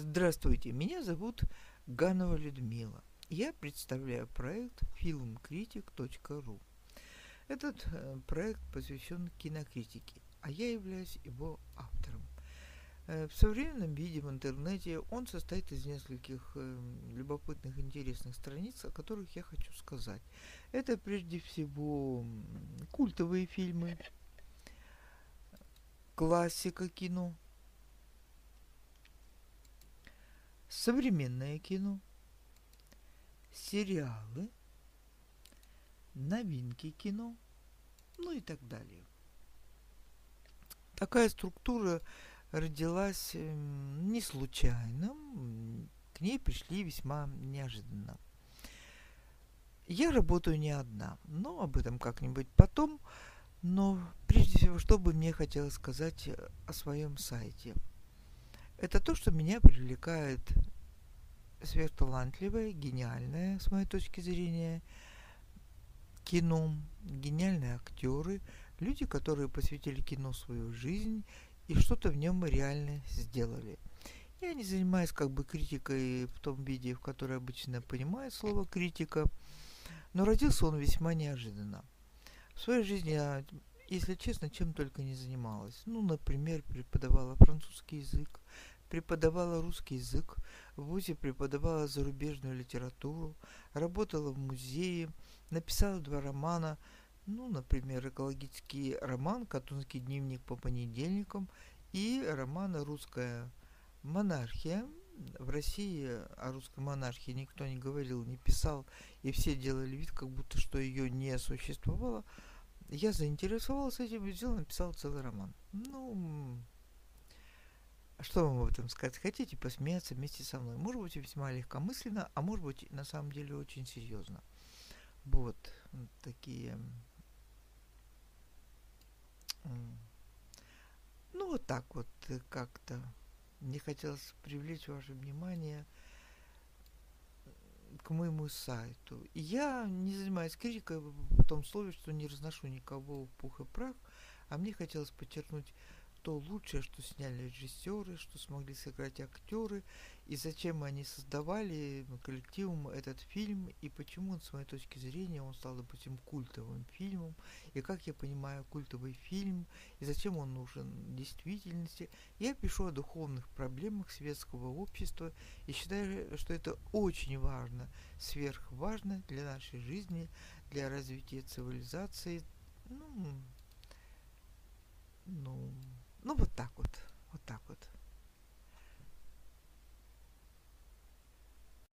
Здравствуйте, меня зовут Ганова Людмила. Я представляю проект filmcritic.ru. Этот э, проект посвящен кинокритике, а я являюсь его автором. Э, в современном виде в интернете он состоит из нескольких э, любопытных, интересных страниц, о которых я хочу сказать. Это прежде всего культовые фильмы, классика кино, современное кино, сериалы, новинки кино, ну и так далее. Такая структура родилась эм, не случайно, к ней пришли весьма неожиданно. Я работаю не одна, но об этом как-нибудь потом. Но прежде всего, что бы мне хотелось сказать о своем сайте – это то, что меня привлекает сверхталантливое, гениальное, с моей точки зрения, кино, гениальные актеры, люди, которые посвятили кино свою жизнь и что-то в нем реально сделали. Я не занимаюсь как бы критикой в том виде, в которой обычно понимает слово критика, но родился он весьма неожиданно. В своей жизни я, если честно, чем только не занималась. Ну, например, преподавала французский язык, преподавала русский язык, в ВУЗе преподавала зарубежную литературу, работала в музее, написала два романа, ну, например, экологический роман «Катунский дневник по понедельникам» и роман «Русская монархия». В России о русской монархии никто не говорил, не писал, и все делали вид, как будто что ее не существовало. Я заинтересовался этим и взял, написал целый роман. Ну, что вам об этом сказать? Хотите посмеяться вместе со мной? Может быть, весьма легкомысленно, а может быть, на самом деле очень серьезно. Вот такие... Ну, вот так вот э, как-то. Мне хотелось привлечь ваше внимание к моему сайту. Я не занимаюсь критикой в том слове, что не разношу никого пух и прах, а мне хотелось подчеркнуть то лучшее, что сняли режиссеры, что смогли сыграть актеры, и зачем они создавали коллективом этот фильм, и почему, с моей точки зрения, он стал, допустим, культовым фильмом, и как я понимаю культовый фильм, и зачем он нужен в действительности. Я пишу о духовных проблемах светского общества, и считаю, что это очень важно, сверхважно для нашей жизни, для развития цивилизации, ну, ну, ну, вот